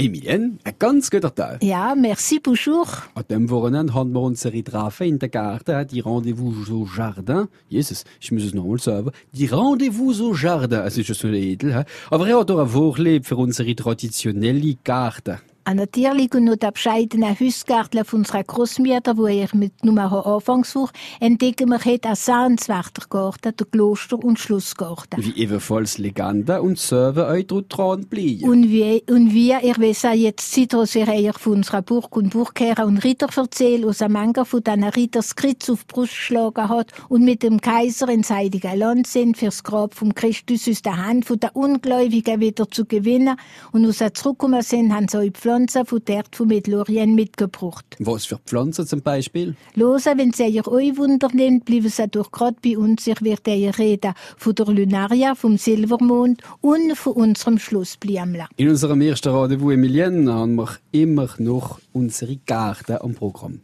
Emilien, ein ganz guter Tag. Ja, merci, bonjour. An dem Wochenende haben wir unsere Treffen in der Garten, die Rendezvous au Jardin. Jesus, ich muss es nochmal sagen. Die Rendezvous au Jardin. Es ist so edel, aber er hat auch ein Vorleben für unsere traditionelle Garten. Ah, natürlich und noch der bescheidene Hausgärtler von unserer Großmutter, wo ich mit Nummer Anfangswoche entdecken wir heute einen sehenswerten Garten, der Kloster- und Schlossgarten. Wie ebenfalls Legenden und Server euch dran bleiben. Und wie, und wie, ich weiß auch jetzt Zitrosereier von unserer Burg und Burgkehrer und Ritter erzählt, aus einem Manga von diesen Ritter Skritz auf die Brust geschlagen hat und mit dem Kaiser ins Heilige Land sind, fürs Grab vom Christus aus der Hand von der Ungläubigen wieder zu gewinnen und aus der zurückgekommen sind, haben sie die Pflanzen von dort von Mittelorient mitgebracht. Was für Pflanzen zum Beispiel? Losen, wenn sie ihr euch Wunder nimmt, bleiben sie doch gerade bei uns. Ich werde ihr reden von der Lunaria, vom Silbermond und von unserem Schlussbliamla. In unserem ersten Rendezvous Emilien haben wir immer noch unsere Garten am Programm.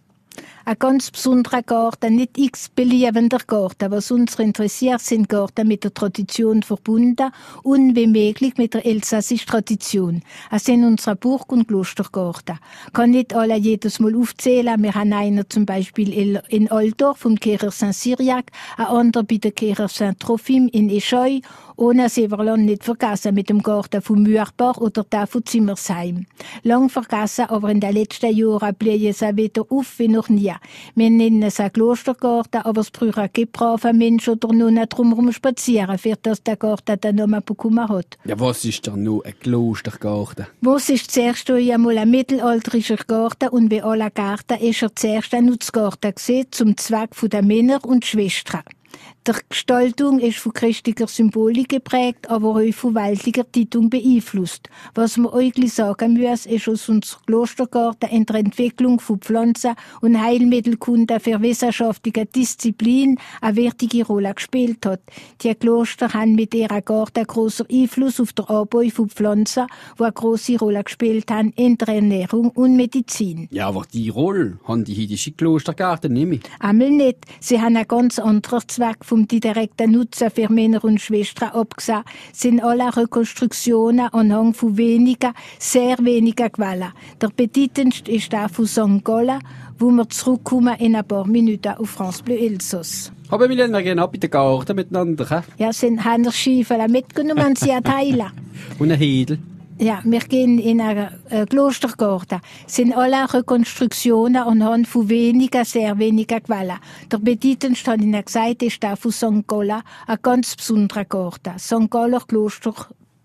Ein ganz besonderer Garten, nicht x beliebender Garten. Was uns interessiert, sind Garten mit der Tradition verbunden und wie möglich mit der elsassischen Tradition. Es sind unsere Burg- und Klostergarten. Kann nicht alle jedes Mal aufzählen. Wir haben einen zum Beispiel in Altdorf vom Kircher Saint-Cyriac, ein anderer bei der Kircher Saint-Trophim in Escheu ohne Severland nicht vergessen mit dem Garten von Mürbach oder der von Zimmersheim. Lang vergessen, aber in den letzten Jahren blühen sie wieder auf wie noch nie. Wir nennen es einen Klostergarten, aber es braucht auch brave Menschen oder nur drumherum spazieren, für dass der Garten den Namen bekommen hat. Ja, was ist denn noch ein Klostergarten? Was ist zuerst einmal ein mittelalterlicher Garten und wie alle Gärten ist er zuerst ein Nutzgarten gesehen, zum Zweck der Männer und Schwestern. Die Gestaltung ist von christlicher Symbolik geprägt, aber auch von weltlicher Dichtung beeinflusst. Was man euch sagen muss, ist aus unserem Klostergarten in der Entwicklung von Pflanzen und Heilmittelkunde für wissenschaftliche Disziplin eine wichtige Rolle gespielt hat. Die Kloster haben mit ihrer Garten großer Einfluss auf den Anbau von Pflanzen, die eine große Rolle gespielt haben in der Ernährung und Medizin. Ja, aber die Rolle haben die heidischen Klostergärten nicht mehr. Einmal nicht. Sie haben einen ganz anderen Zweck vom die direkten Nutzen für Männer und Schwestern abgesehen, sind alle Rekonstruktionen anhand von wenigen, sehr wenigen Quellen. Der bedeutendste ist der von. Gallen, wo wir zurückkommen in ein paar Minuten auf France Bleu Elsass. Haben wir gehen ab in den Garten miteinander? Ja, sind haben wir Stiefel mitgenommen und sie teilen. und ein Hedel. Ja, wir gehen in einen äh, Klostergarten. sind alle Rekonstruktionen anhand von wenigen, sehr wenigen Quellen. Der bedeutendste, habe ich gesagt, ist der von St. Gallen, ein ganz besonderer Garten. St. Galler Kloster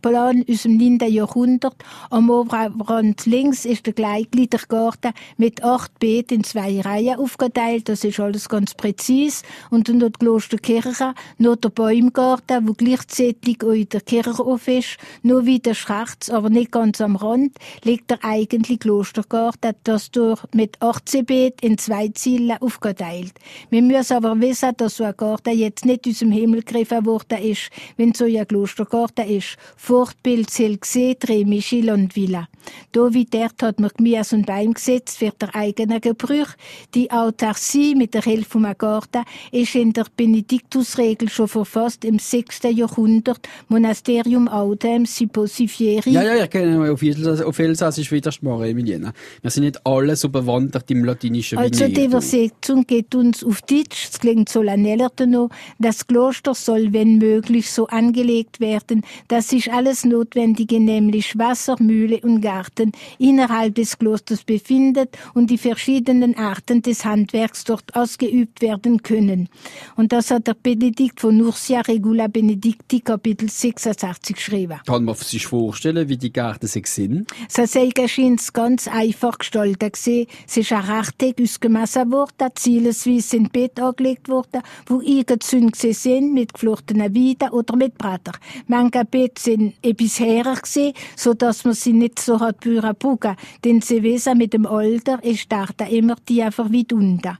Plan aus dem 9. Jahrhundert. Am Oberrand links ist der Gleichgliedergarten mit acht Beeten in zwei Reihen aufgeteilt. Das ist alles ganz präzis. Und dann dort Klosterkirche, noch der Bäumgarten, wo gleichzeitig auch der Kirchhof ist. Nur wieder rechts, aber nicht ganz am Rand, liegt der eigentliche Klostergarten, das durch mit 18 Beeten in zwei Ziele aufgeteilt. Wir müssen aber wissen, dass so ein Garten jetzt nicht aus dem Himmel gegriffen worden ist, wenn so ein Klostergarten ist. Fortbild soll gesehen, Michel und Villa. Da wie dort hat man Gemüse und Beim gesetzt für der eigenen Gebrauch. Die Autarcie mit der Hilfe vom Garten ist in der Benediktusregel schon verfasst im 6. Jahrhundert. Monasterium Audem Siposifieri. Ja, ja, ich kenne auf, Elsass, auf Elsassisch wieder Sprache, Emiliana. Wir sind nicht alle so bewandert im latinischen Also die Übersetzung geht uns auf Deutsch, es klingt so laneller noch. Das Kloster soll, wenn möglich, so angelegt werden, dass sich alles Notwendige, nämlich Wasser, Mühle und Garten, innerhalb des Klosters befindet und die verschiedenen Arten des Handwerks dort ausgeübt werden können. Und das hat der Benedikt von Nursia Regula Benedicti Kapitel 86 geschrieben. Kann man sich vorstellen, wie die Gärten sind? Das scheint ganz einfach gestaltet. Es ist ein Rechteck ausgemessen worden, zielesweise sind Bett angelegt worden, wo eingezündet sind mit geflochtenen Weiden oder mit Bretter. Manche Bett sind etwas herer gewesen, so dass man sie nicht so hat büren bugen. Denn sie wissen, mit dem Alter ist da immer tiefer wie unten.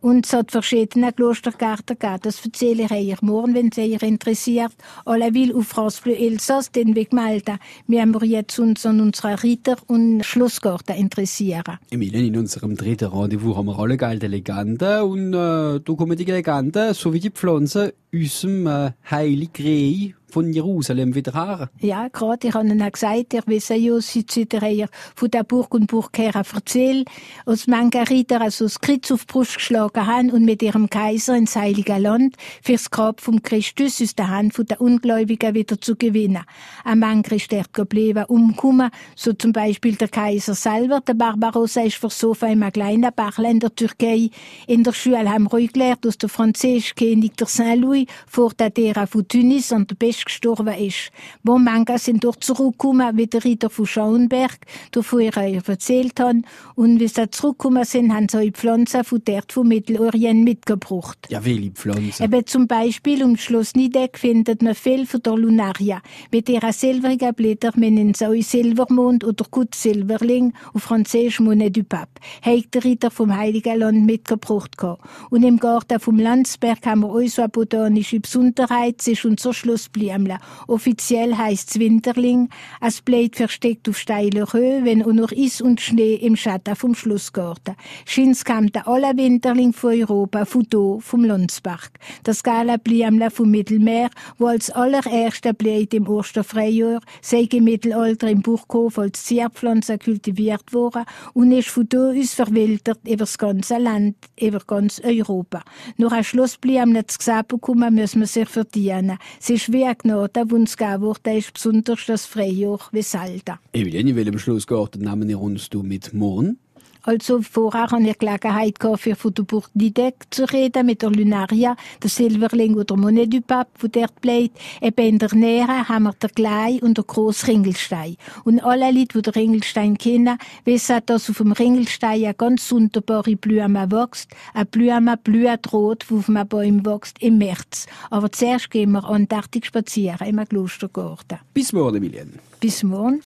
Und es hat verschiedene Klostergärten gegeben. Das erzähle ich euch morgen, wenn es euch interessiert. Alle will auf France Bleu Elsass, den Weg melden. Wir haben jetzt uns an unsere Ritter- und Schlossgarten interessieren. Emilien, in unserem dritten Rendezvous haben wir alle geile Legenden. Und äh, da kommen die Legenden, so wie die Pflanzen, aus dem äh, Heilig Reh von Jerusalem wieder her. Ja, gerade, ich habe ihnen gesagt, ihr wisst ja, seit ihr von der Burg und Burgkehr erzählt, als Margarita also das Kreuz auf die Brust geschlagen haben und mit ihrem Kaiser ins Heilige Land fürs Grab vom Christus aus der Hand der Ungläubigen wieder zu gewinnen. Ein Mann ist dort geblieben, umgekommen, so zum Beispiel der Kaiser selber, der Barbarossa ist versoffen in einem kleinen Bachel in der Türkei. In der Schule haben wir gelernt, dass der französische König der Saint-Louis vor der Terra von Tunis an der Pest gestorben ist. Wo Manga sind dort zurückgekommen, wie der Ritter von Schauenberg, davon ich euch erzählt habe. Und wie sie zurückgekommen sind, haben sie Pflanzen von dort vom Mittelorient mitgebracht. Ja, welche Pflanzen? Eben zum Beispiel um Schloss Nideck findet man viel von der Lunaria. Mit ihrer silbrigen Blätter nennen sie Silbermond oder Gut Silberling, auf Französisch Monnaie du Pape. Hat der Ritter vom Heiligen Land mitgebracht. Und im Garten vom Landsberg haben wir auch so eine botanische Besonderheit, es ist unser Schlossblümle. Offiziell heisst es Winterling. Es bleibt versteckt auf steiler Höhe, wenn auch noch Eis und Schnee im Schatten vom Schlossgarten. Schins kam der aller Winterling von Europa, von hier, vom Landsberg. Das geile Blümle vom Mittelmeer, wo als allererster bleibt im Osterfreijahr, sei im Mittelalter im Burghof als Zierpflanze kultiviert worden und ist von hier aus verwildert über das ganze Land, über ganz Europa. Nur ein Schlossblümle zu sehen bekommen, müssen wir sich verdienen. Es ist wie Gnade, die uns gegeben wurde, ist besonders das Freijahr wie Salda. Evelyn, in welchem Schlussgarten nehmen wir uns du mit morgen? Also vorher hatte ich Gelegenheit gehabt, für von der Burg Didek zu reden, mit der Lunaria, der Silberling oder Monnaie du Pape, wo dort bleibt. Eben in der Nähe haben wir den Glei und den grossen Ringelstein. Und alle Leute, die den Ringelstein kennen, wissen, dass auf dem Ringelstein eine ganz wunderbare Blume wächst. Eine Blume blüht rot, die auf einem Baum wächst, im März. Aber zuerst gehen wir andächtig spazieren im Klostergarten. Bis morgen, Emilien. Bis morgen.